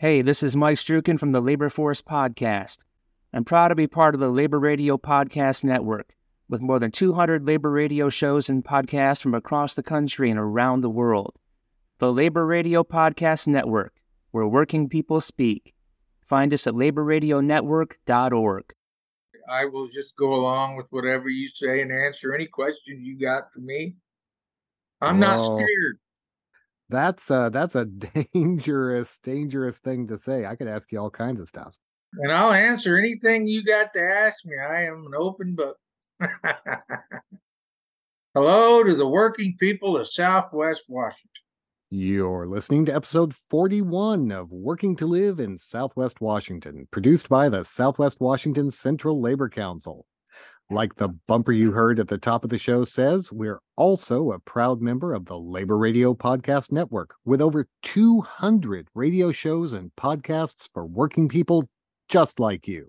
Hey, this is Mike Strukin from the Labor Force Podcast. I'm proud to be part of the Labor Radio Podcast Network, with more than 200 labor radio shows and podcasts from across the country and around the world. The Labor Radio Podcast Network, where working people speak. Find us at laborradionetwork.org. I will just go along with whatever you say and answer any questions you got for me. I'm not scared. Uh, that's a that's a dangerous, dangerous thing to say. I could ask you all kinds of stuff. And I'll answer anything you got to ask me. I am an open book. Hello to the working people of Southwest Washington. You're listening to episode 41 of Working to Live in Southwest Washington, produced by the Southwest Washington Central Labor Council. Like the bumper you heard at the top of the show says, we're also a proud member of the Labor Radio Podcast Network with over 200 radio shows and podcasts for working people just like you.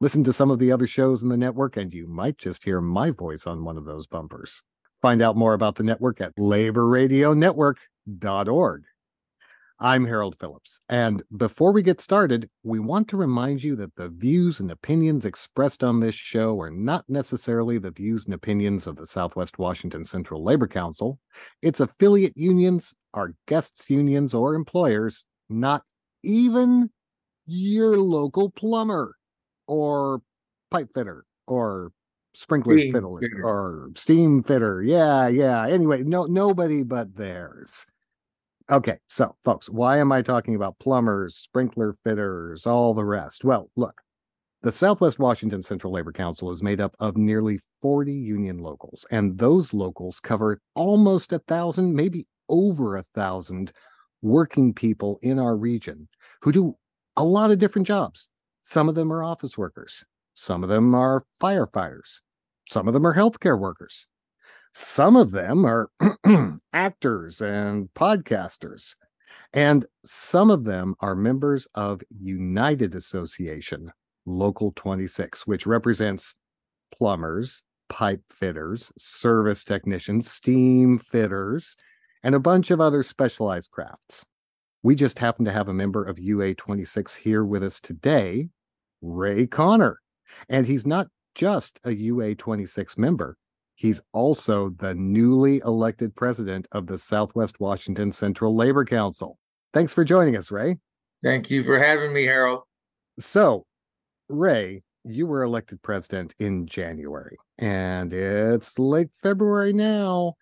Listen to some of the other shows in the network, and you might just hear my voice on one of those bumpers. Find out more about the network at laborradionetwork.org. I'm Harold Phillips, and before we get started, we want to remind you that the views and opinions expressed on this show are not necessarily the views and opinions of the Southwest Washington Central Labor Council, its affiliate unions, our guests' unions, or employers, not even your local plumber or pipe fitter or sprinkler Steam fiddler fitter. or steam fitter. Yeah, yeah. Anyway, no nobody but theirs. Okay, so folks, why am I talking about plumbers, sprinkler fitters, all the rest? Well, look, the Southwest Washington Central Labor Council is made up of nearly 40 union locals, and those locals cover almost a thousand, maybe over a thousand working people in our region who do a lot of different jobs. Some of them are office workers, some of them are firefighters, some of them are healthcare workers, some of them are actors and podcasters, and some of them are members of United Association Local 26, which represents plumbers, pipe fitters, service technicians, steam fitters, and a bunch of other specialized crafts. We just happen to have a member of UA 26 here with us today, Ray Connor. And he's not just a UA 26 member, he's also the newly elected president of the Southwest Washington Central Labor Council. Thanks for joining us, Ray. Thank you for having me, Harold. So, Ray, you were elected president in January, and it's late February now.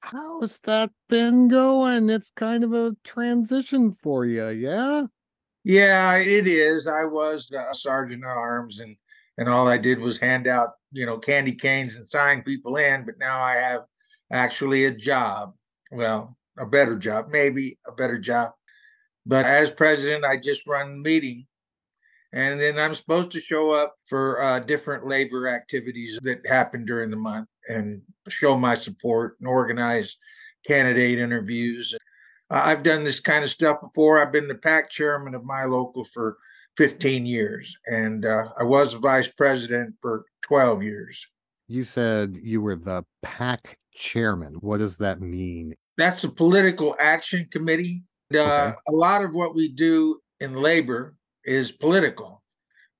How's that been going? It's kind of a transition for you, yeah? Yeah, it is. I was a sergeant at arms, and and all I did was hand out, you know, candy canes and sign people in. But now I have actually a job. Well, a better job, maybe a better job. But as president, I just run meeting, and then I'm supposed to show up for uh, different labor activities that happen during the month and show my support and organize candidate interviews. I've done this kind of stuff before. I've been the PAC chairman of my local for 15 years, and uh, I was vice president for 12 years. You said you were the PAC chairman. What does that mean? That's a political action committee. Uh, Okay. A lot of what we do in labor is political.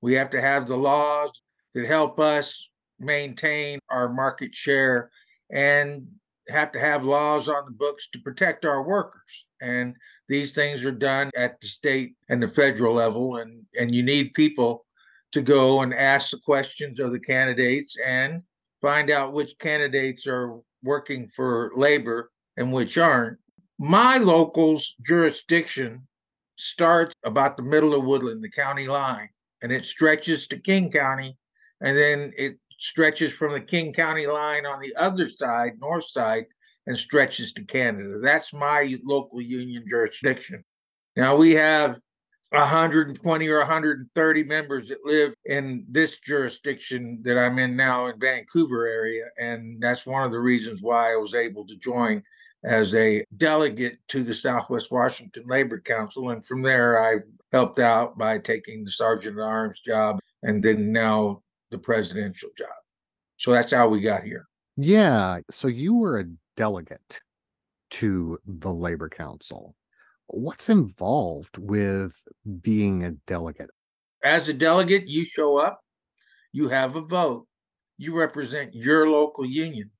We have to have the laws that help us maintain our market share and have to have laws on the books to protect our workers. And these things are done at the state and the federal level. And, and you need people to go and ask the questions of the candidates and find out which candidates are working for labor and which aren't. My local's jurisdiction starts about the middle of Woodland, the county line, and it stretches to King County, and then it stretches from the King County line on the other side, north side, and stretches to Canada. That's my local union jurisdiction. Now we have 120 or 130 members that live in this jurisdiction that I'm in now in Vancouver area, and that's one of the reasons why I was able to join as a delegate to the Southwest Washington Labor Council. And from there, I helped out by taking the sergeant at arms job and then now the presidential job. So that's how we got here. Yeah. So you were a delegate to the Labor Council. what's involved with being a delegate? As a delegate, you show up, you have a vote, you represent your local union.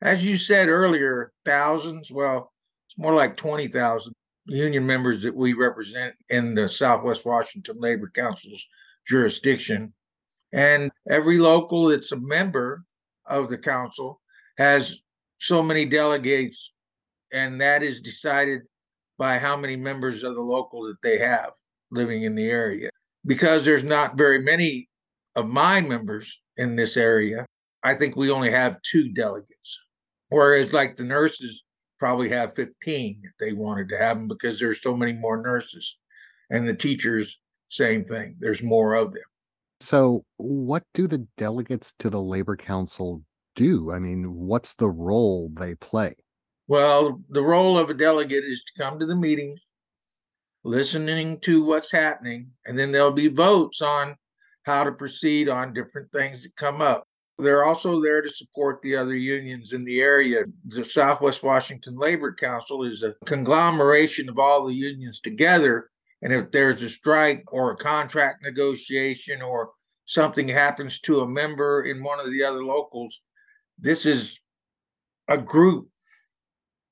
As you said earlier, thousands, well, it's more like 20,000 union members that we represent in the Southwest Washington Labor Council's jurisdiction. And every local that's a member of the council has so many delegates, and that is decided by how many members of the local that they have living in the area. Because there's not very many of my members in this area, I think we only have two delegates. Whereas, like the nurses probably have 15 if they wanted to have them because there's so many more nurses. And the teachers, same thing, there's more of them. So, what do the delegates to the Labor Council do? I mean, what's the role they play? Well, the role of a delegate is to come to the meetings, listening to what's happening, and then there'll be votes on how to proceed on different things that come up. They're also there to support the other unions in the area. The Southwest Washington Labor Council is a conglomeration of all the unions together and if there's a strike or a contract negotiation or something happens to a member in one of the other locals, this is a group.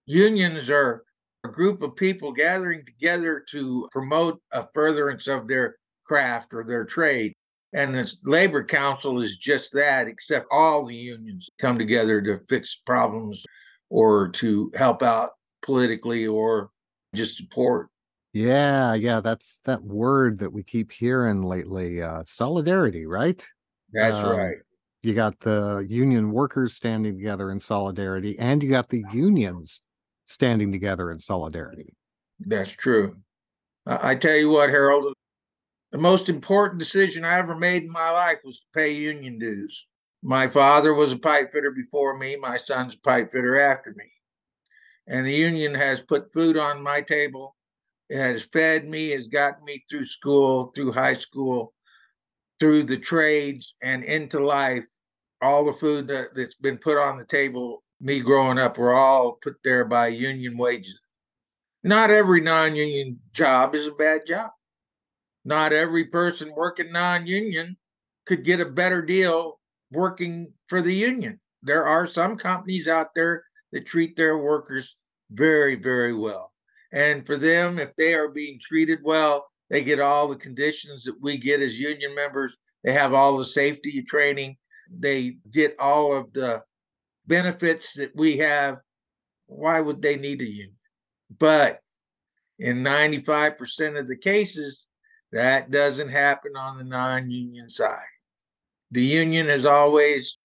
Unions are a group of people gathering together to promote a furtherance of their craft or their trade. And the labor council is just that, except all the unions come together to fix problems or to help out politically or just support. Yeah, yeah, that's that word that we keep hearing lately. Uh, solidarity, right? That's um, right. You got the union workers standing together in solidarity, and you got the unions standing together in solidarity. That's true. I tell you what, Harold, the most important decision I ever made in my life was to pay union dues. My father was a pipe fitter before me, my son's a pipe fitter after me. And the union has put food on my table it has fed me, has gotten me through school, through high school, through the trades, and into life. All the food that, that's been put on the table, me growing up, were all put there by union wages. Not every non union job is a bad job. Not every person working non union could get a better deal working for the union. There are some companies out there that treat their workers very, very well. And for them, if they are being treated well, they get all the conditions that we get as union members. They have all the safety training. They get all of the benefits that we have. Why would they need a union? But in 95% of the cases, that doesn't happen on the non union side. The union has always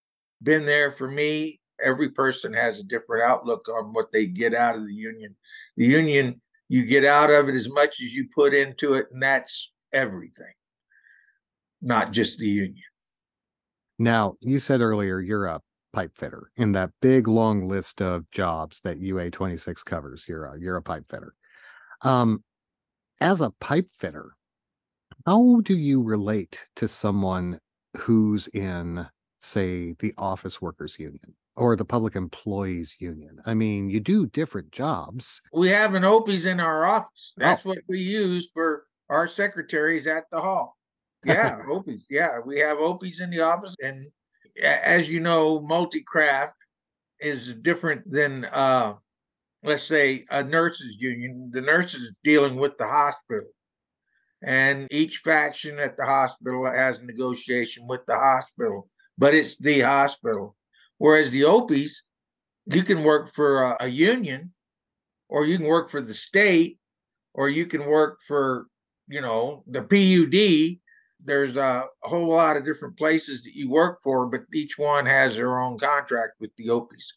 been there for me every person has a different outlook on what they get out of the union. The union, you get out of it as much as you put into it, and that's everything, not just the union. Now, you said earlier you're a pipe fitter in that big long list of jobs that UA 26 covers. You're a you're a pipe fitter. Um, as a pipe fitter, how do you relate to someone who's in, say, the office workers union? or the public employees union? I mean, you do different jobs. We have an OPIES in our office. That's oh. what we use for our secretaries at the hall. Yeah, OPIES. Yeah, we have OPIES in the office. And as you know, multi craft is different than, uh, let's say, a nurses union. The nurses are dealing with the hospital. And each faction at the hospital has a negotiation with the hospital, but it's the hospital Whereas the OPIES, you can work for a, a union, or you can work for the state, or you can work for, you know, the PUD. There's a, a whole lot of different places that you work for, but each one has their own contract with the OPIES.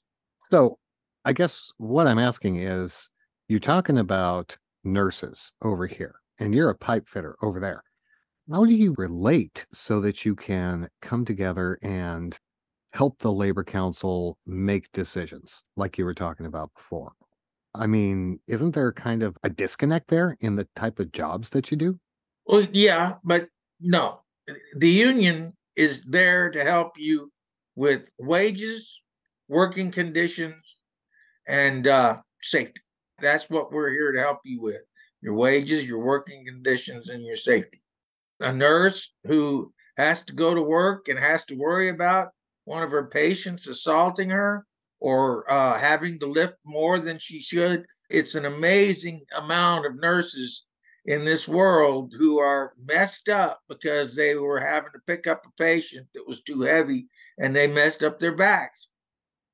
So I guess what I'm asking is you're talking about nurses over here, and you're a pipe fitter over there. How do you relate so that you can come together and help the labor council make decisions like you were talking about before i mean isn't there kind of a disconnect there in the type of jobs that you do well yeah but no the union is there to help you with wages working conditions and uh, safety that's what we're here to help you with your wages, your working conditions, and your safety. A nurse who has to go to work and has to worry about one of her patients assaulting her or uh, having to lift more than she should. It's an amazing amount of nurses in this world who are messed up because they were having to pick up a patient that was too heavy and they messed up their backs.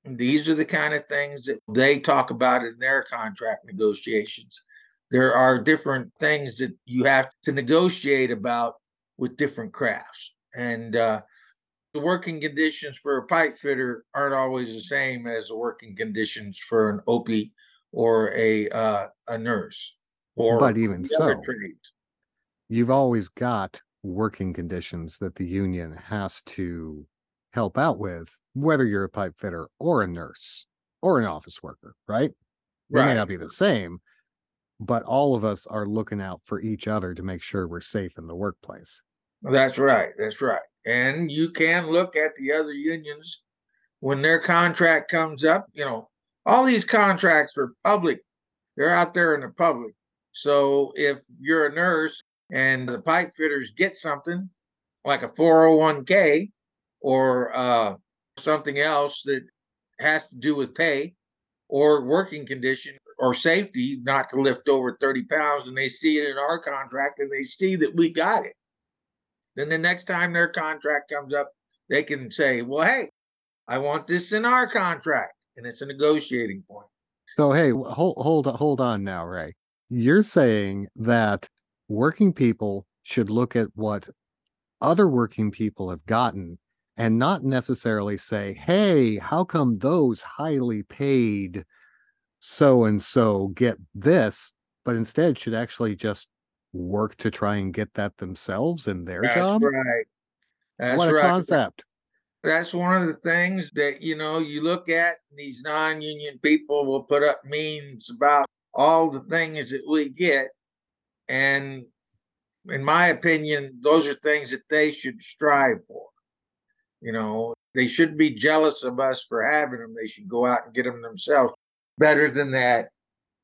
These are the kind of things that they talk about in their contract negotiations. There are different things that you have to negotiate about with different crafts. And uh, the working conditions for a pipe fitter aren't always the same as the working conditions for an OP or a uh, a nurse or But even so, trades. you've always got working conditions that the union has to help out with, whether you're a pipe fitter or a nurse or an office worker, right? They may not be the same, but all of us are looking out for each other to make sure we're safe in the workplace. That's right. That's right. And you can look at the other unions when their contract comes up. You know, all these contracts are public, they're out there in the public. So if you're a nurse and the pipe fitters get something like a 401k or uh, something else that has to do with pay or working condition or safety, not to lift over 30 pounds, and they see it in our contract and they see that we got it then the next time their contract comes up, they can say, well, hey, I want this in our contract. And it's a negotiating point. So hey, hold hold hold on now, Ray. You're saying that working people should look at what other working people have gotten and not necessarily say, "Hey, how come those highly paid so and so get this?" but instead should actually just work to try and get that themselves in their That's job. right. That's what a right. concept. That's one of the things that, you know, you look at these non union people will put up memes about all the things that we get. And in my opinion, those are things that they should strive for. You know, they shouldn't be jealous of us for having them. They should go out and get them themselves. Better than that,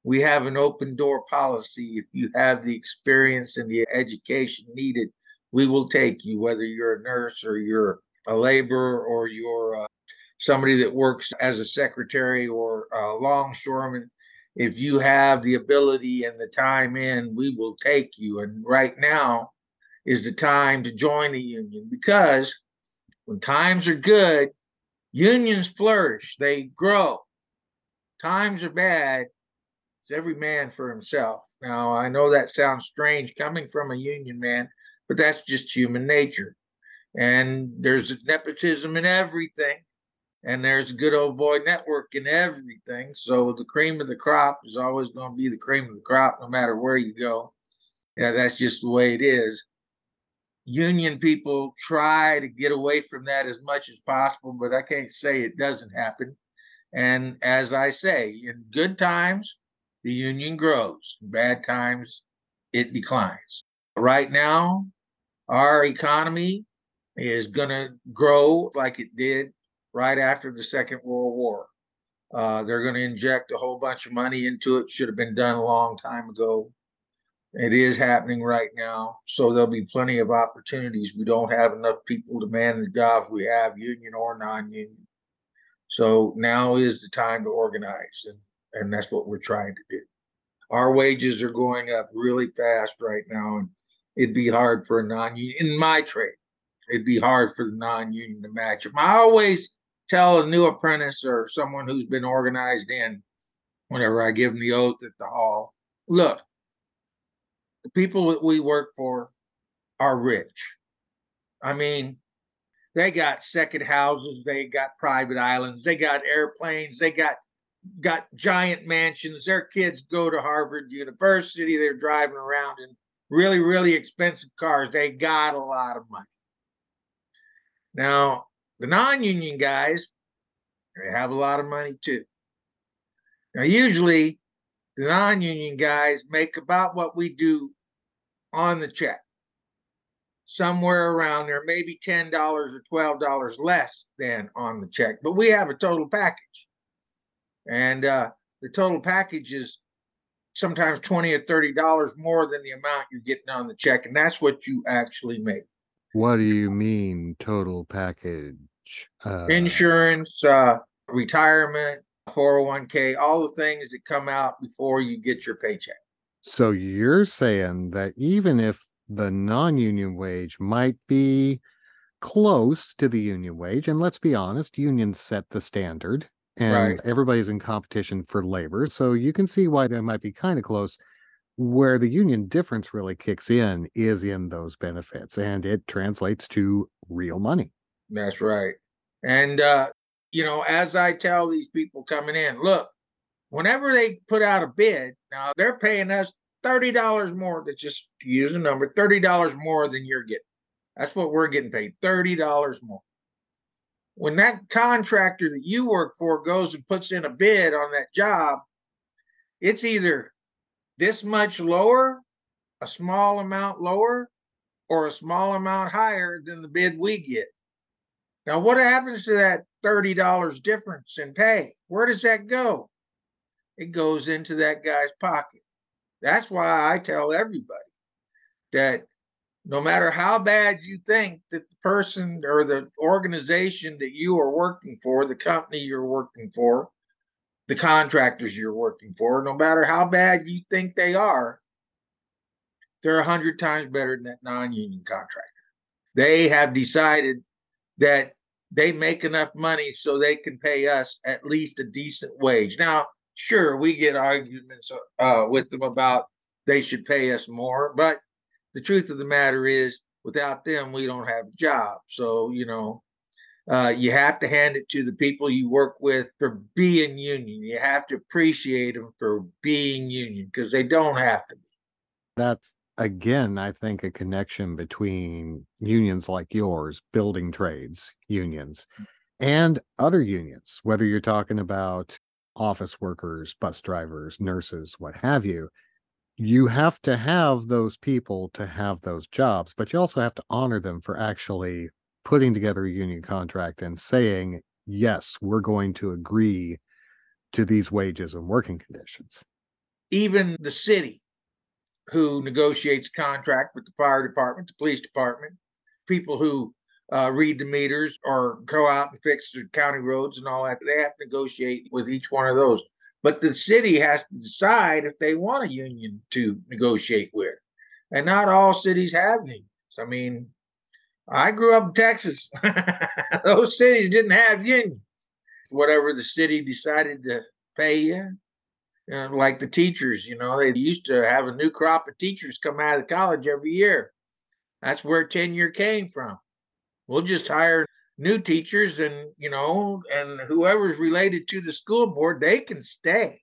we have an open door policy. If you have the experience and the education needed, we will take you, whether you're a nurse or you're a laborer or you're uh, somebody that works as a secretary or a longshoreman. If you have the ability and the time in, we will take you. And right now is the time to join the union because when times are good, unions flourish, they grow. Times are bad, it's every man for himself. Now, I know that sounds strange coming from a union man, but that's just human nature. And there's nepotism in everything, and there's good old boy network in everything. So the cream of the crop is always going to be the cream of the crop, no matter where you go. Yeah, that's just the way it is. Union people try to get away from that as much as possible, but I can't say it doesn't happen. And as I say, in good times, the union grows. In bad times, it declines. Right now, our economy is going to grow like it did right after the Second World War. Uh, they're going to inject a whole bunch of money into it. Should have been done a long time ago. It is happening right now. So there'll be plenty of opportunities. We don't have enough people to man the jobs we have, union or non union. So now is the time to organize, and, and that's what we're trying to do. Our wages are going up really fast right now, and it'd be hard for a non union in my trade. It'd be hard for the non union to match them. I always tell a new apprentice or someone who's been organized in, whenever I give them the oath at the hall, look, the people that we work for are rich. I mean, they got second houses, they got private islands, they got airplanes, they got got giant mansions. Their kids go to Harvard University. They're driving around in really, really expensive cars. They got a lot of money. Now, the non-union guys, they have a lot of money too. Now, usually the non-union guys make about what we do on the check. Somewhere around there maybe $10 or $12 less than on the check but we have a total package. And uh, the total package is sometimes 20 or 30 dollars more than the amount you're getting on the check and that's what you actually make. What do you mean total package uh, insurance uh, retirement 401k all the things that come out before you get your paycheck so you're saying that even if the non-union wage might be close to the union wage and let's be honest unions set the standard and right. everybody's in competition for labor. So you can see why they might be kind of close. Where the union difference really kicks in is in those benefits, and it translates to real money. That's right. And, uh, you know, as I tell these people coming in, look, whenever they put out a bid, now they're paying us $30 more, to just use a number, $30 more than you're getting. That's what we're getting paid, $30 more when that contractor that you work for goes and puts in a bid on that job, it's either this much lower, a small amount lower, or a small amount higher than the bid we get. Now, what happens to that $30 difference in pay? Where does that go? It goes into that guy's pocket. That's why I tell everybody that no matter how bad you think that the person or the organization that you are working for, the company you're working for, the contractors you're working for, no matter how bad you think they are, they're a hundred times better than that non-union contractor. They have decided that they make enough money so they can pay us at least a decent wage. Now, sure, we get arguments uh, with them about they should pay us more, but the truth of the matter is, without them, we don't have a job. So, you know, uh, you have to hand it to the people you work with for being union. You have to appreciate them for being union because they don't have to be. That's again, I think, a connection between unions like yours, building trades unions, mm. and other unions, whether you're talking about office workers, bus drivers, nurses, what have you you have to have those people to have those jobs, but you also have to honor them for actually putting together a union contract and saying, yes, we're going to agree to these wages and working conditions. Even the city who negotiates contract with the fire department, the police department, people who uh, read the meters or go out and fix the county roads and all that, they have to negotiate with each one of those. But the city has to decide if they want a union to negotiate with. And not all cities have unions. I mean, I grew up in Texas. Those cities didn't have unions. Whatever the city decided to pay you, you know, like the teachers, you know, they used to have a new crop of teachers come out of college every year. That's where tenure came from. We'll just hire new teachers and you know and whoever's related to the school board they can stay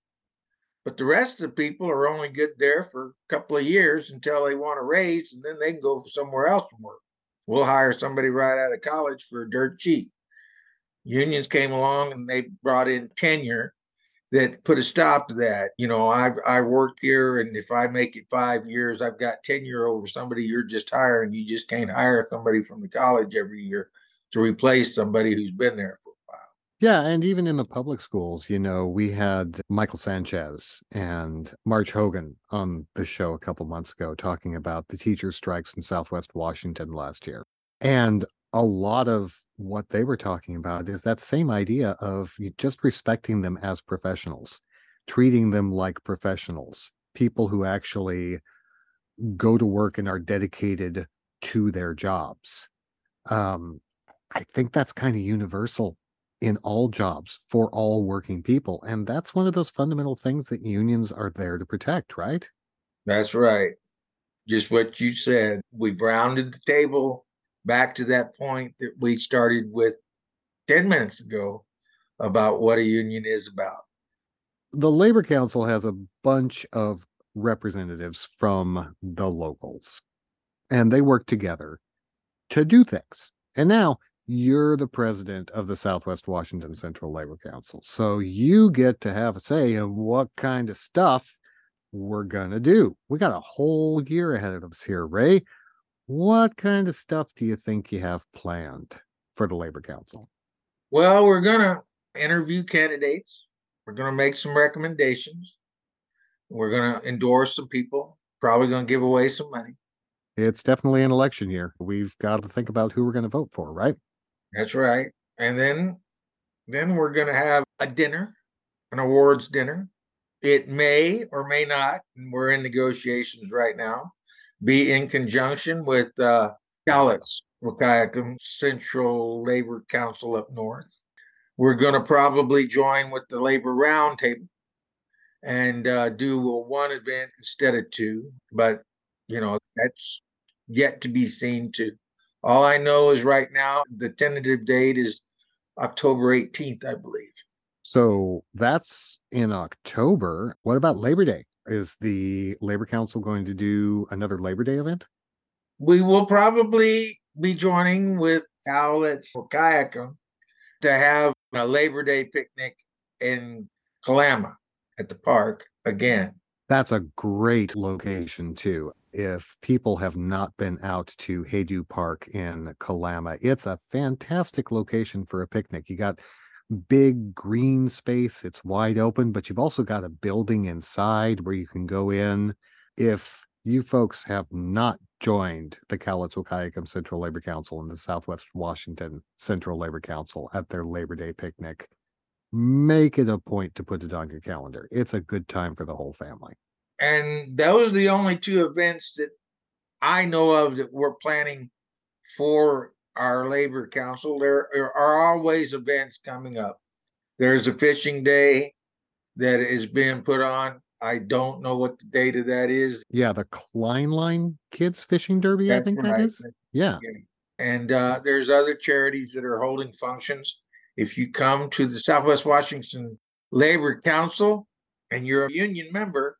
but the rest of the people are only good there for a couple of years until they want to raise and then they can go somewhere else and work we'll hire somebody right out of college for dirt cheap unions came along and they brought in tenure that put a stop to that you know i i work here and if i make it five years i've got tenure over somebody you're just hiring you just can't hire somebody from the college every year to replace somebody who's been there for a while. Yeah, and even in the public schools, you know, we had Michael Sanchez and Marge Hogan on the show a couple months ago talking about the teacher strikes in Southwest Washington last year. And a lot of what they were talking about is that same idea of just respecting them as professionals, treating them like professionals, people who actually go to work and are dedicated to their jobs. Um, I think that's kind of universal in all jobs for all working people. And that's one of those fundamental things that unions are there to protect, right? That's right. Just what you said. We've rounded the table back to that point that we started with 10 minutes ago about what a union is about. The Labor Council has a bunch of representatives from the locals, and they work together to do things. And now you're the president of the Southwest Washington Central Labor Council. So you get to have a say in what kind of stuff we're going to do. We got a whole year ahead of us here, Ray. What kind of stuff do you think you have planned for the Labor Council? Well, we're going to interview candidates. We're going to make some recommendations. We're going to endorse some people, probably going to give away some money. It's definitely an election year. We've got to think about who we're going to vote for, right? That's right. And then then we're going to have a dinner, an awards dinner. It may or may not, and we're in negotiations right now, be in conjunction with uh, Cowlitz, Wahkiakum Central Labor Council up north. We're going to probably join with the Labor Roundtable and uh, do a one event instead of two. But, you know, that's yet to be seen too. All I know is right now the tentative date is October 18th, I believe. So that's in October. What about Labor Day? Is the Labor Council going to do another Labor Day event? We will probably be joining with Cowlitz or Wahkiakum to have a Labor Day picnic in Kalama at the park again. That's a great location too. If people have not been out to Haydu Park in Kalama, it's a fantastic location for a picnic. You got big green space, it's wide open, but you've also got a building inside where you can go in. If you folks have not joined the Cowlitz Wahkiakum Central Labor Council and the Southwest Washington Central Labor Council at their Labor Day picnic, make it a point to put it on your calendar. It's a good time for the whole family. And those are the only two events that I know of that we're planning for our labor council. There are always events coming up. There's a fishing day that is being put on. I don't know what the date of that is. Yeah, the Klineline Kids Fishing Derby, That's I think that is. Yeah. And uh, there's other charities that are holding functions. If you come to the Southwest Washington Labor Council and you're a union member,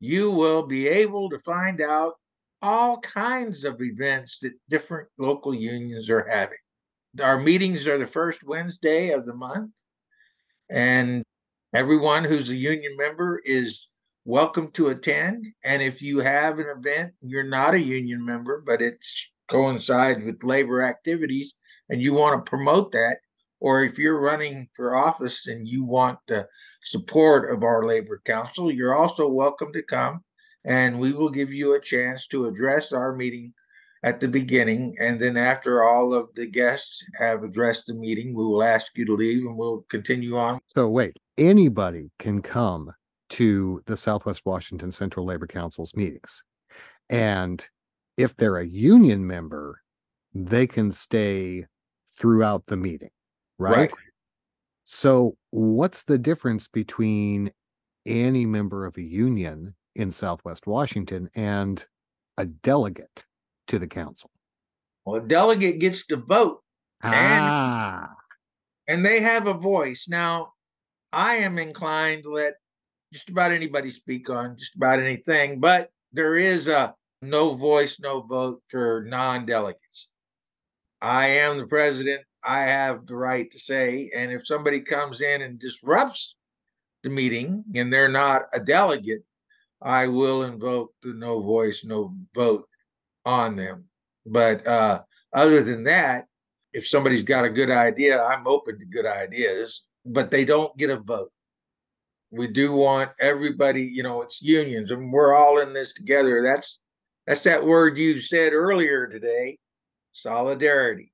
you will be able to find out all kinds of events that different local unions are having. Our meetings are the first Wednesday of the month, and everyone who's a union member is welcome to attend. And if you have an event, you're not a union member, but it coincides with labor activities, and you want to promote that, or if you're running for office and you want the support of our labor council, you're also welcome to come and we will give you a chance to address our meeting at the beginning. And then after all of the guests have addressed the meeting, we will ask you to leave and we'll continue on. So, wait, anybody can come to the Southwest Washington Central Labor Council's meetings. And if they're a union member, they can stay throughout the meeting right? right? So, what's the difference between any member of a union in Southwest Washington and a delegate to the council? Well, a delegate gets to vote. Ah. And, and they have a voice. Now, I am inclined to let just about anybody speak on just about anything, but there is a no voice, no vote for non delegates. I am the president I have the right to say. And if somebody comes in and disrupts the meeting and they're not a delegate, I will invoke the no voice, no vote on them. But uh, other than that, if somebody's got a good idea, I'm open to good ideas, but they don't get a vote. We do want everybody, you know, it's unions and we're all in this together. That's that's that word you said earlier today, solidarity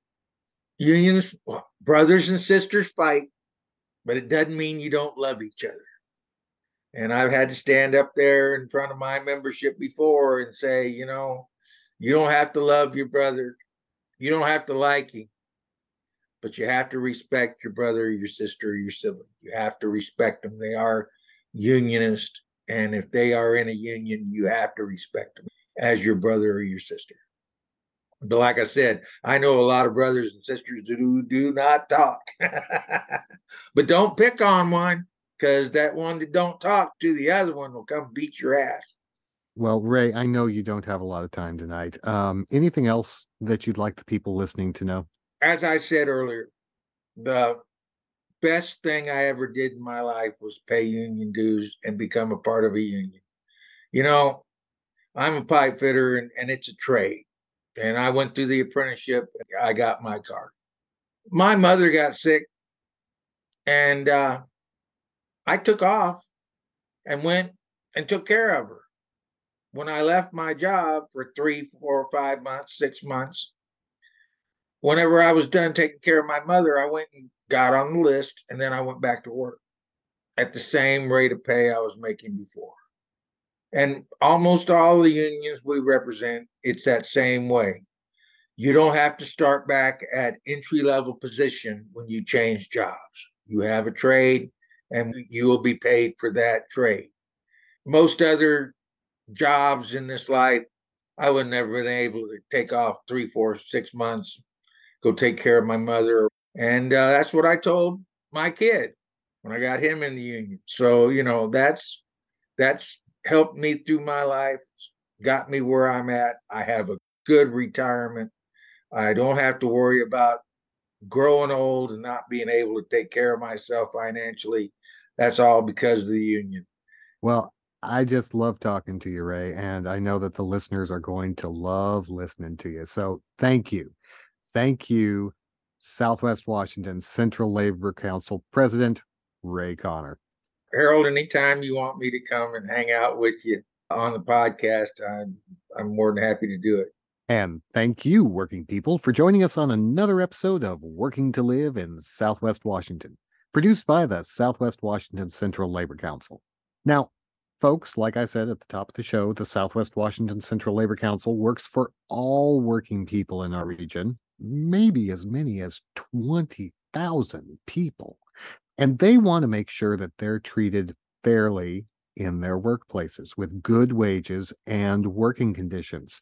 unions, brothers and sisters fight, but it doesn't mean you don't love each other. And I've had to stand up there in front of my membership before and say, you know, you don't have to love your brother, you don't have to like him, but you have to respect your brother, your sister, your sibling. You have to respect them. They are unionist. And if they are in a union, you have to respect them as your brother or your sister. But like I said, I know a lot of brothers and sisters who do not talk. but don't pick on one because that one that don't talk to the other one will come beat your ass. Well, Ray, I know you don't have a lot of time tonight. Um, anything else that you'd like the people listening to know? As I said earlier, the best thing I ever did in my life was pay union dues and become a part of a union. You know, I'm a pipe fitter and, and it's a trade and I went through the apprenticeship. I got my card. My mother got sick, and uh, I took off and went and took care of her. When I left my job for three, four, five months, six months, whenever I was done taking care of my mother, I went and got on the list and then I went back to work at the same rate of pay I was making before. And almost all the unions we represent, it's that same way. You don't have to start back at entry level position when you change jobs. You have a trade and you will be paid for that trade. Most other jobs in this life, I would never been able to take off three, four, six months, go take care of my mother. And uh, that's what I told my kid when I got him in the union. So, you know, that's that's helped me through my life, got me where I'm at. I have a good retirement. I don't have to worry about growing old and not being able to take care of myself financially. That's all because of the union. Well, I just love talking to you, Ray, and I know that the listeners are going to love listening to you. So thank you. Thank you, Southwest Washington Central Labor Council President Ray Connor. Harold, anytime you want me to come and hang out with you on the podcast, I'm I'm more than happy to do it. And thank you, working people, for joining us on another episode of Working to Live in Southwest Washington, produced by the Southwest Washington Central Labor Council. Now, folks, like I said at the top of the show, the Southwest Washington Central Labor Council works for all working people in our region, maybe as many as 20,000 people. And they want to make sure that they're treated fairly in their workplaces with good wages and working conditions,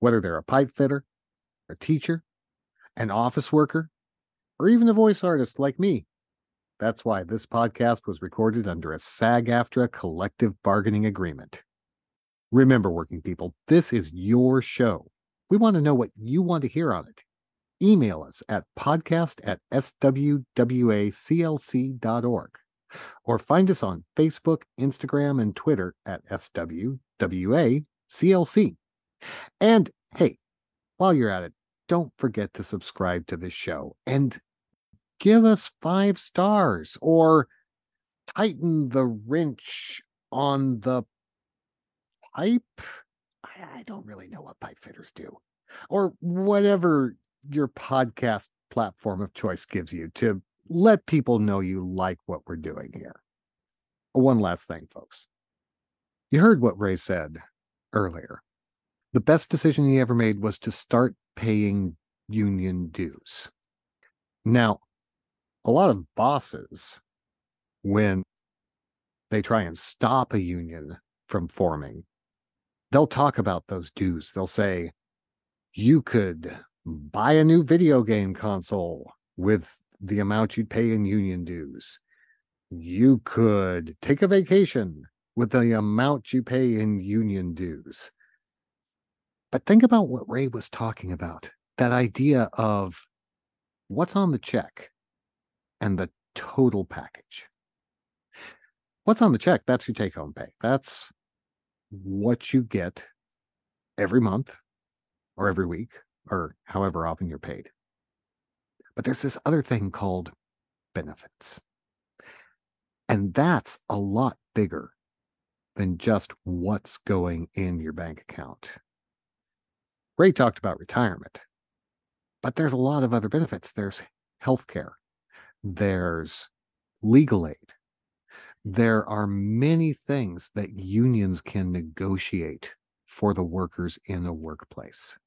whether they're a pipe fitter, a teacher, an office worker, or even a voice artist like me. That's why this podcast was recorded under a SAG AFTRA collective bargaining agreement. Remember, working people, this is your show. We want to know what you want to hear on it email us at podcast at swwaclc.org or find us on Facebook, Instagram, and Twitter at swwaclc. And hey, while you're at it, don't forget to subscribe to this show and give us five stars or tighten the wrench on the pipe. I don't really know what pipe fitters do or whatever your podcast platform of choice gives you to let people know you like what we're doing here. One last thing, folks. You heard what Ray said earlier. The best decision he ever made was to start paying union dues. Now, a lot of bosses, when they try and stop a union from forming, they'll talk about those dues. They'll say, you could buy a new video game console with the amount you'd pay in union dues. You could take a vacation with the amount you pay in union dues. But think about what Ray was talking about that idea of what's on the check and the total package. What's on the check? That's your take home pay. That's what you get every month or every week or however often you're paid. But there's this other thing called benefits. And that's a lot bigger than just what's going in your bank account. Ray talked about retirement, but there's a lot of other benefits. There's health care, there's legal aid. There are many things that unions can negotiate for the workers in a workplace.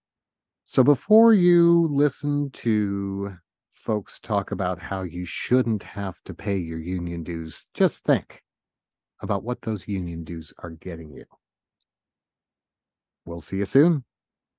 So before you listen to folks talk about how you shouldn't have to pay your union dues, just think about what those union dues are getting you. We'll see you soon.